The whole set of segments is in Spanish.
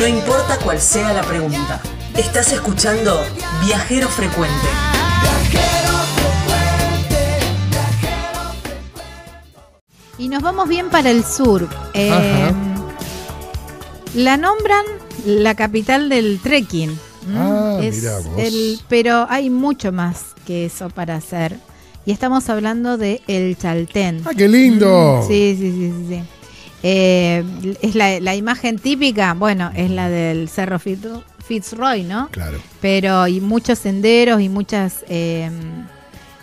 No importa cuál sea la pregunta. Estás escuchando Viajero Frecuente. Y nos vamos bien para el sur. Eh, la nombran la capital del trekking. Ah, Es el- pero hay mucho más que eso para hacer. Y estamos hablando de El Chaltén. ¡Ah, qué lindo! Sí, sí, sí, sí. sí. Eh, es la, la imagen típica, bueno, es la del Cerro Fitz- Fitzroy, ¿no? Claro. Pero hay muchos senderos y muchas eh,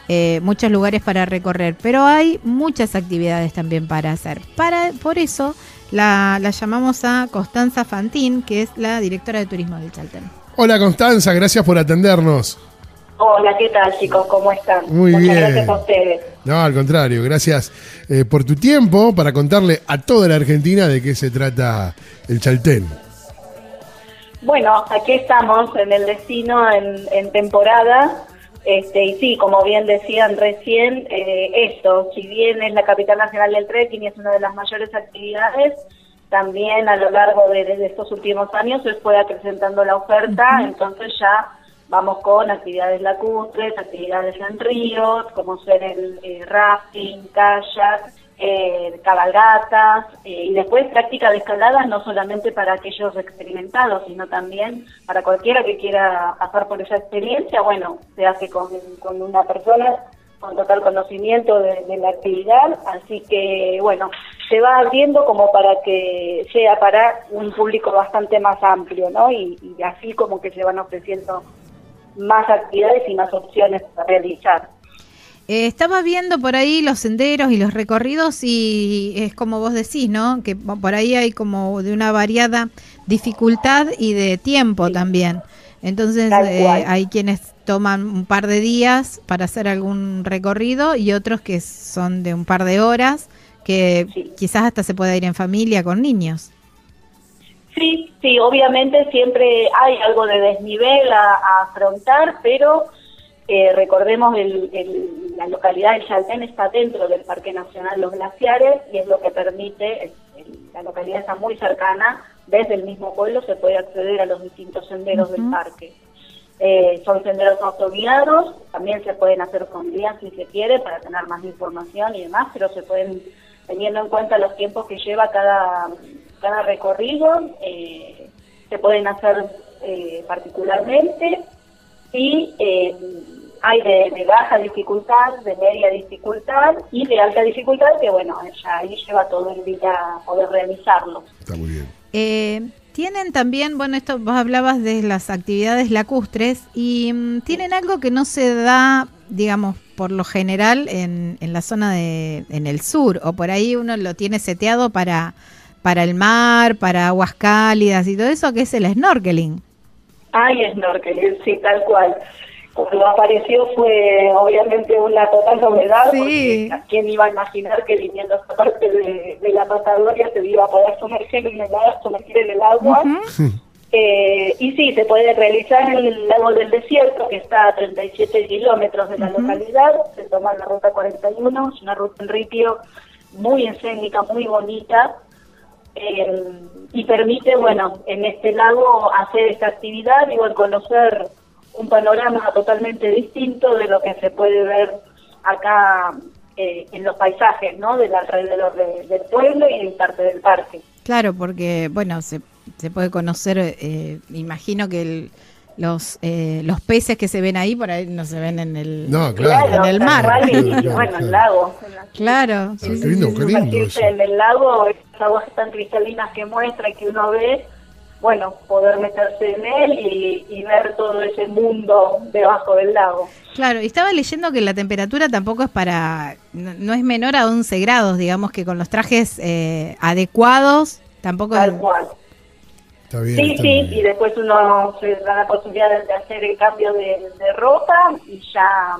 eh, muchos lugares para recorrer. Pero hay muchas actividades también para hacer. Para, por eso la, la llamamos a Constanza Fantín, que es la directora de turismo del Chaltén. Hola Constanza, gracias por atendernos. Hola, ¿qué tal chicos? ¿Cómo están? Muy Muchas bien. gracias a ustedes. No, al contrario, gracias eh, por tu tiempo para contarle a toda la Argentina de qué se trata el Chaltén. Bueno, aquí estamos en el destino en, en temporada. Este, y sí, como bien decían recién, eh, esto, si bien es la capital nacional del trekking y es una de las mayores actividades, también a lo largo de, de estos últimos años se fue acrecentando la oferta, entonces ya vamos con actividades lacustres, actividades en ríos, como ser el eh, rafting, kayak, eh, cabalgatas eh, y después práctica de escalada no solamente para aquellos experimentados, sino también para cualquiera que quiera pasar por esa experiencia, bueno, se hace con, con una persona con total conocimiento de, de la actividad, así que bueno, se va abriendo como para que sea para un público bastante más amplio, ¿no? Y, y así como que se van ofreciendo más actividades y más opciones para realizar. Eh, estaba viendo por ahí los senderos y los recorridos y es como vos decís, ¿no? Que por ahí hay como de una variada dificultad y de tiempo también. Entonces eh, hay quienes toman un par de días para hacer algún recorrido y otros que son de un par de horas, que Sí. quizás hasta se pueda ir en familia con niños. Sí, sí, obviamente siempre hay algo de desnivel a, a afrontar, pero eh, recordemos el, el- la localidad del Chaltén está dentro del Parque Nacional Los Glaciares y es lo que permite, el- la localidad está muy cercana, desde el mismo pueblo se puede acceder a los distintos senderos del parque. Eh, son senderos autoguiados, también se pueden hacer con guías si se quiere para tener más información y demás, pero se pueden, teniendo en cuenta los tiempos que lleva cada, cada recorrido, eh, se pueden hacer eh, particularmente y eh, hay de, de baja dificultad, de media dificultad y de alta dificultad que bueno, ya ahí lleva todo el día poder realizarlo. Está muy bien. Eh, tienen también, bueno, esto vos hablabas de las actividades lacustres y mm, tienen algo que no se da, digamos, por lo general en, en la zona de, en el sur, o por ahí uno lo tiene seteado para, para el mar, para aguas cálidas y todo eso, que es el snorkeling. Hay snorkel, sí, tal cual. Cuando apareció fue obviamente una total novedad, Sí. porque ¿quién iba a imaginar que viniendo esta parte de, de la Patagonia se iba a poder sumergir en el, agua- sumergir en el agua? Eh, y sí, se puede realizar en el lago del desierto, que está a 37 kilómetros de la localidad, se toma la ruta 41, es una ruta en ripio muy escénica, muy bonita, eh, y permite, bueno, en este lago hacer esta actividad bueno, conocer un panorama totalmente distinto de lo que se puede ver acá eh, en los paisajes, ¿no? Del alrededor de- del pueblo y en parte del parque. Claro, porque, bueno, se, se puede conocer, eh, imagino que el- los, eh, los peces que se ven ahí, por ahí no se ven en el, No, claro. en el mar. cual, y, Claro, bueno, el lago. Claro, sí, Qué sí, lindo, sí, qué sí. lindo eso. en el lago, esas aguas tan cristalinas que muestra y que uno ve, bueno, poder meterse en él y, y ver todo ese mundo debajo del lago. Claro, y estaba leyendo que la temperatura tampoco es para, no, no es menor a 11 grados, digamos que con los trajes eh, adecuados tampoco es- Tal cual. Está bien. Sí, está sí, y después uno se da la posibilidad de hacer el cambio de, de ropa y ya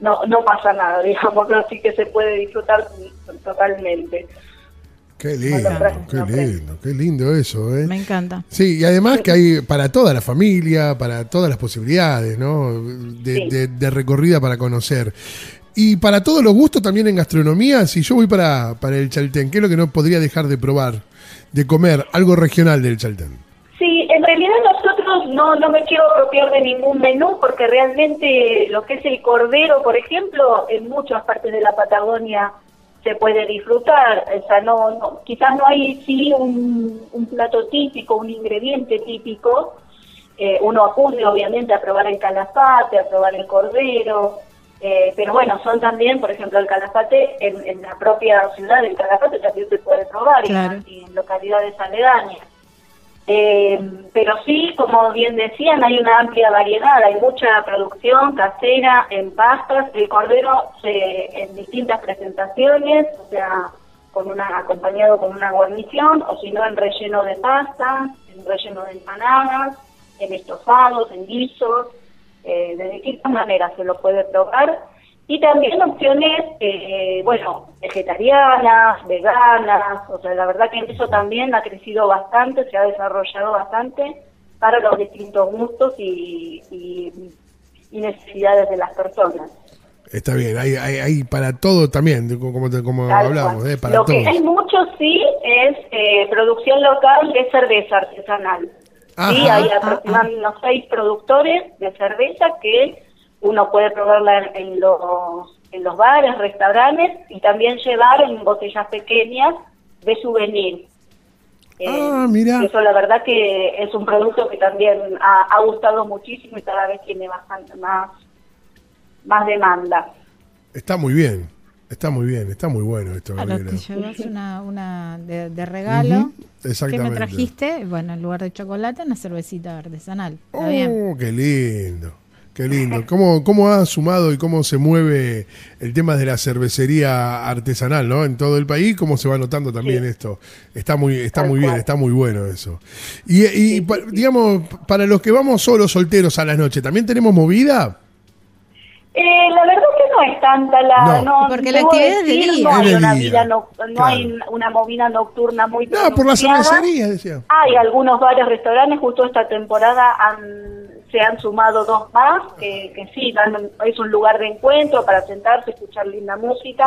no, no pasa nada, digamos, así que se puede disfrutar totalmente. Qué lindo, qué lindo, qué lindo eso, ¿eh? me encanta. Sí, y además que hay para toda la familia, para todas las posibilidades, ¿no? De, Sí. de- de recorrida para conocer. Y para todos los gustos también en gastronomía, si yo voy para, para el Chaltén, ¿qué es lo que no podría dejar de probar? De comer algo regional del Chaltén. en realidad nosotros no, no me quiero apropiar de ningún menú porque realmente lo que es el cordero, por ejemplo, en muchas partes de la Patagonia se puede disfrutar. O sea, no, no quizás no hay sí un, un plato típico, un ingrediente típico. Eh, uno acude obviamente a probar el calafate, a probar el cordero, eh, pero bueno, son también, por ejemplo, el calafate en, en la propia ciudad del calafate también se puede probar y en- y en localidades aledañas. Eh, pero sí, como bien decían, hay una amplia variedad, hay mucha producción casera en pastas, el cordero se, en distintas presentaciones, o sea, con una acompañado con una guarnición, o si no en relleno de pasta, en relleno de empanadas, en estofados, en guisos, eh, de distintas maneras se lo puede probar. Y también opciones, eh, bueno, vegetarianas, veganas, o sea, la verdad que eso también ha crecido bastante, se ha desarrollado bastante para los distintos gustos y, y- y necesidades de las personas. Está bien, hay, hay, hay para todo también, como, como hablábamos, cual. eh, para Lo que hay mucho sí es eh, producción local de cerveza artesanal. Sí, hay aproximadamente unos seis productores de cerveza que uno puede probarla en, en los, en los bares, restaurantes y también llevar en botellas pequeñas de souvenir. Eh, Ah, mira. Eso la verdad que es un producto que también ha, ha gustado muchísimo y cada vez tiene bastante más, más demanda. Está muy bien, está muy bien, está muy bueno esto. Te llevas una, una de, de regalo. Ujú, ¿Qué exactamente. me trajiste? Bueno, en lugar de chocolate, una cervecita artesanal. Está bien. Oh, qué lindo, qué lindo. ¿Cómo, ¿Cómo ha sumado y cómo se mueve el tema de la cervecería artesanal, ¿no? En todo el país, cómo se va notando también esto. Está muy, está Tal muy bien, está muy bueno eso. Y, y pa- digamos, para los que vamos solos solteros a la noche, ¿también tenemos movida? Eh, la verdad que no es tanta la... No. No, Porque la actividad es de decir, día. No hay de una día, vida no, no claro. hay una movida nocturna muy No, por la cervecería, decía. Hay algunos bares, restaurantes, justo esta temporada han- se han sumado dos más, que, que sí, dan- es un lugar de encuentro para sentarse, escuchar linda música.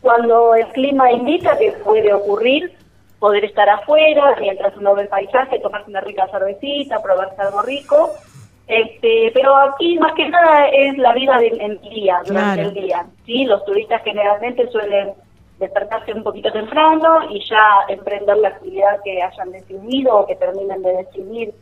Cuando el clima indica que puede ocurrir, poder estar afuera, mientras uno ve el paisaje, tomarse una rica cervecita, probarse algo rico. Este, pero aquí más que nada es la vida del en día, durante Claro. el día. Sí, los turistas generalmente suelen despertarse un poquito temprano y ya emprender la actividad que hayan decidido o que terminen de decidir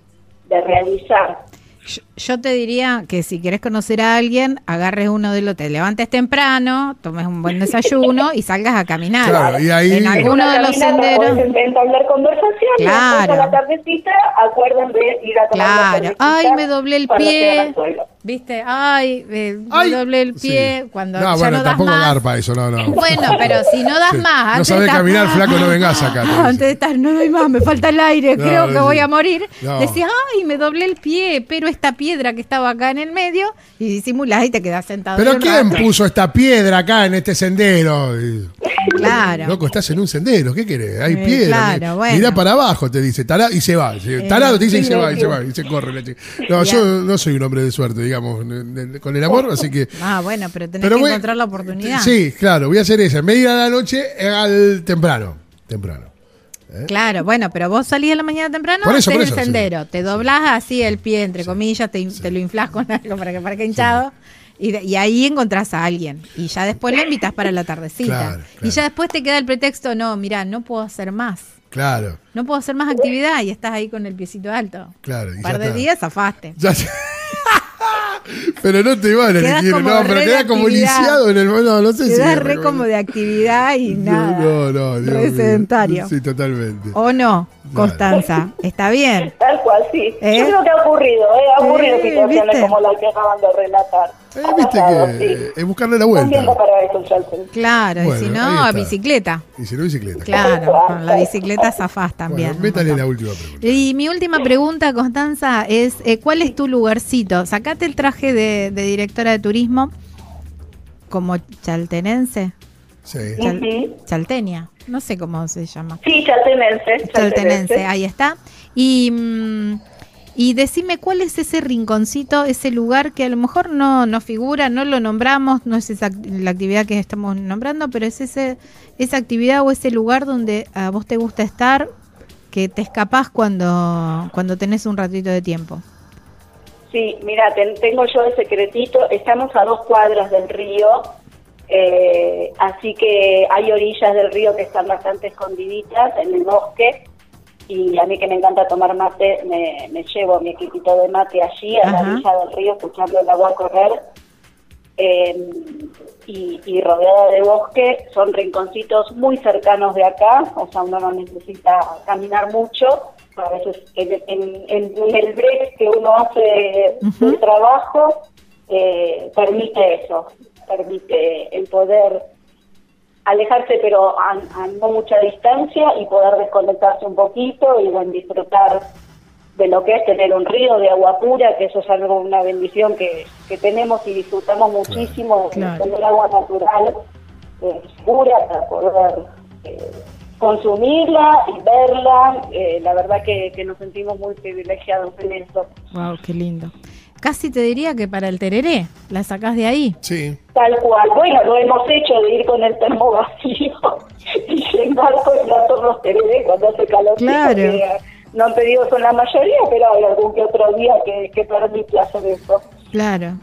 de realizar. Yo, yo te diría que si quieres conocer a alguien, agarres uno de los, te levantes temprano, tomes un buen desayuno y salgas a caminar. Claro, y ahí- En alguno de los senderos. entablar conversación y Claro. a la tardecita acuerdan de ir a tomar Claro. Ay, me doblé el pie. ¿Viste? Ay, eh, me Ay, doblé el pie sí. cuando No, ya bueno, no das tampoco más. garpa eso, no, no. Bueno, pero si no das Sí. más, No antes estar- caminar, flaco, no vengas acá. Antes de estar, no doy más, me falta el aire, No, creo que sí. voy a morir. No. Decías, ay, me doblé el pie, pero esta piedra que estaba acá en el medio, y disimulás y te quedás sentado. ¿Pero quién rato. puso esta piedra acá en este sendero? Y- Claro. Loco, estás en un sendero, ¿qué querés? Hay Eh, piedra. claro, bueno. Mirá para abajo, te dice, tarado, y se va. Eh, Tarado te dice y se va, y se va, y se corre. la chica. No, yo no soy un hombre de suerte, digamos, con el amor, así que... Ah, bueno, pero tenés Pero que voy- encontrar la oportunidad. Sí, claro, voy a hacer esa. En vez de la noche, eh, al temprano. Temprano. Claro, bueno, pero vos salís a la mañana temprano, Por eso, por el eso, sí. sendero, te doblás así el pie, entre comillas, te, te lo inflás con algo para que parezca hinchado. Y, de- y ahí encontrás a alguien. Y ya después lo invitas para la tardecita. Claro, Y ya después te queda el pretexto, no, mira, no puedo hacer más. Claro, No puedo hacer más actividad y estás ahí con el piecito alto. claro. y Un par de días zafaste. Ya. pero no te van a Quedás elegir, no, pero quedás como lisiado en el. No, no sé si. Quedás re como de actividad y nada. No, no, Dios re sedentario. Sí, totalmente. ¿O no, Constanza? Está bien. Tal cual, sí. ¿Eh? Yo creo que ha ocurrido, ¿eh? Ha ocurrido Sí, situaciones ¿viste? como la que acaban de relatar. Eh, Viste pasado, que sí. es buscarle la vuelta. para eso. Claro, Bueno, y si no, está. bicicleta. Y si no, bicicleta. Claro, con la bicicleta zafás también. Bueno, métale la última pregunta. Y mi última pregunta, Constanza, es eh, ¿cuál es tu lugarcito? Sacate el traje de, de directora de turismo como chaltenense, Sí. Chal- Ujú. chaltenia, no sé cómo se llama. Sí, chaltenense. Chaltenense, ahí está. Y, mm, y decime cuál es ese rinconcito, ese lugar que a lo mejor no, no figura, no lo nombramos, no es esa, la actividad que estamos nombrando, pero es ese, esa actividad o ese lugar donde a vos te gusta estar que te escapás cuando, cuando tenés un ratito de tiempo. Sí, mira, tengo yo el secretito. Estamos a dos cuadras del río, eh, así que hay orillas del río que están bastante escondiditas en el bosque. Y a mí que me encanta tomar mate, me, llevo mi equipito de mate allí, a la orilla del río, escuchando el agua correr. Eh, y, rodeada de bosque, son rinconcitos muy cercanos de acá, o sea, uno no necesita caminar mucho, a veces en, el break que uno hace del trabajo eh, permite eso, permite el poder alejarse pero a, no mucha distancia y poder desconectarse un poquito y bueno, disfrutar de lo que es tener un río de agua pura, que eso es algo, una bendición que, que tenemos y disfrutamos muchísimo de tener agua natural eh, pura para poder eh, consumirla y verla. Eh, la verdad que, que, nos sentimos muy privilegiados en eso. Wow, qué lindo. Casi te diría que para el tereré, la sacás de ahí. Sí. Tal cual. Bueno, lo hemos hecho de ir con el termo vacío y llenar con los tereré cuando hace calor. Claro no han pedido son la mayoría, pero hay algún que otro día que, que permite hacer eso. Claro.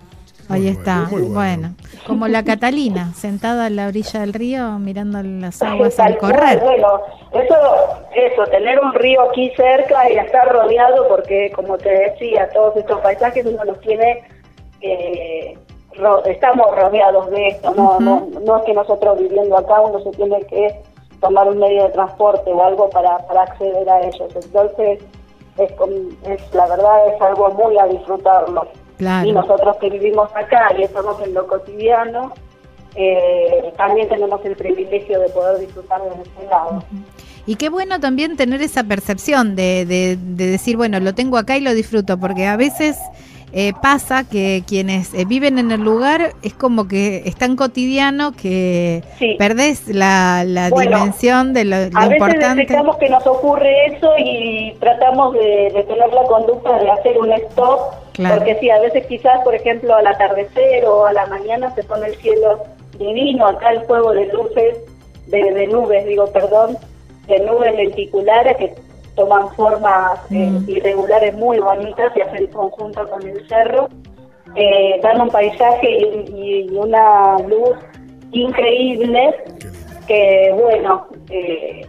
Ahí está, bueno. Como la Catalina, sentada a la orilla del río mirando las aguas al correr. Bueno, eso, eso, tener un río aquí cerca y estar rodeado, porque como te decía, todos estos paisajes uno los tiene, eh, estamos rodeados de esto, no, no, no es que nosotros viviendo acá uno se tiene que tomar un medio de transporte o algo para, para acceder a ellos. Entonces, es, es la verdad es algo muy a disfrutarlo. Y nosotros que vivimos acá y estamos en lo cotidiano, eh, también tenemos el privilegio de poder disfrutar de este lado. Y qué bueno también tener esa percepción de, de, de decir, bueno, lo tengo acá y lo disfruto, porque a veces eh, pasa que quienes eh, viven en el lugar es como que es tan cotidiano que perdés la, dimensión de lo, a veces detectamos que nos ocurre eso y tratamos de, tener la conducta de hacer un stop, porque sí, a veces quizás, por ejemplo, al atardecer o a la mañana se pone el cielo divino, acá el juego de luces, de, de nubes, digo, perdón, de nubes lenticulares que toman formas eh, mm. irregulares muy bonitas y hacen conjunto con el cerro. Eh, dan un paisaje y, una luz increíble que, bueno, eh,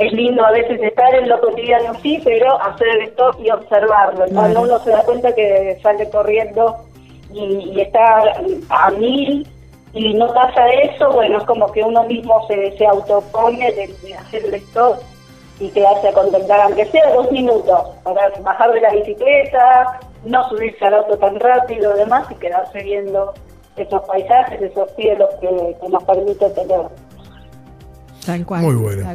es lindo a veces estar en lo cotidiano sí, pero hacer esto y observarlo. Cuando uno se da cuenta que sale corriendo y, está a mil y no pasa eso, bueno, es como que uno mismo se, se autopone de, de hacer el stop y quedarse a contemplar, aunque sea dos minutos, para bajar de la bicicleta, no subirse al auto tan rápido y demás, y quedarse viendo esos paisajes, esos cielos que, nos permite tener. Tal cual. Muy bueno.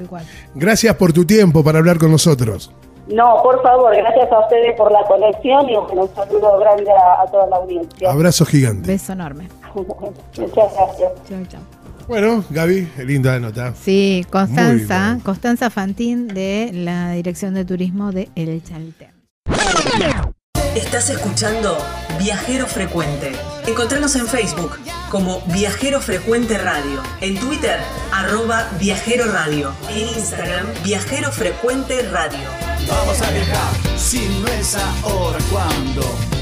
Gracias por tu tiempo para hablar con nosotros. No, por favor, gracias a ustedes por la conexión y un saludo grande a, toda la audiencia. Abrazo gigante. Beso enorme. Muchas gracias. Chao, chao. Bueno, Gaby, linda nota. Sí, Constanza, Constanza Fantín de la Dirección de Turismo de El Chaltén. Estás escuchando Viajero Frecuente. Encontranos en Facebook como Viajero Frecuente Radio, en Twitter arroba Viajero Radio, en Instagram Viajero Frecuente Radio. Vamos a viajar, si no es ahora, ¿cuándo?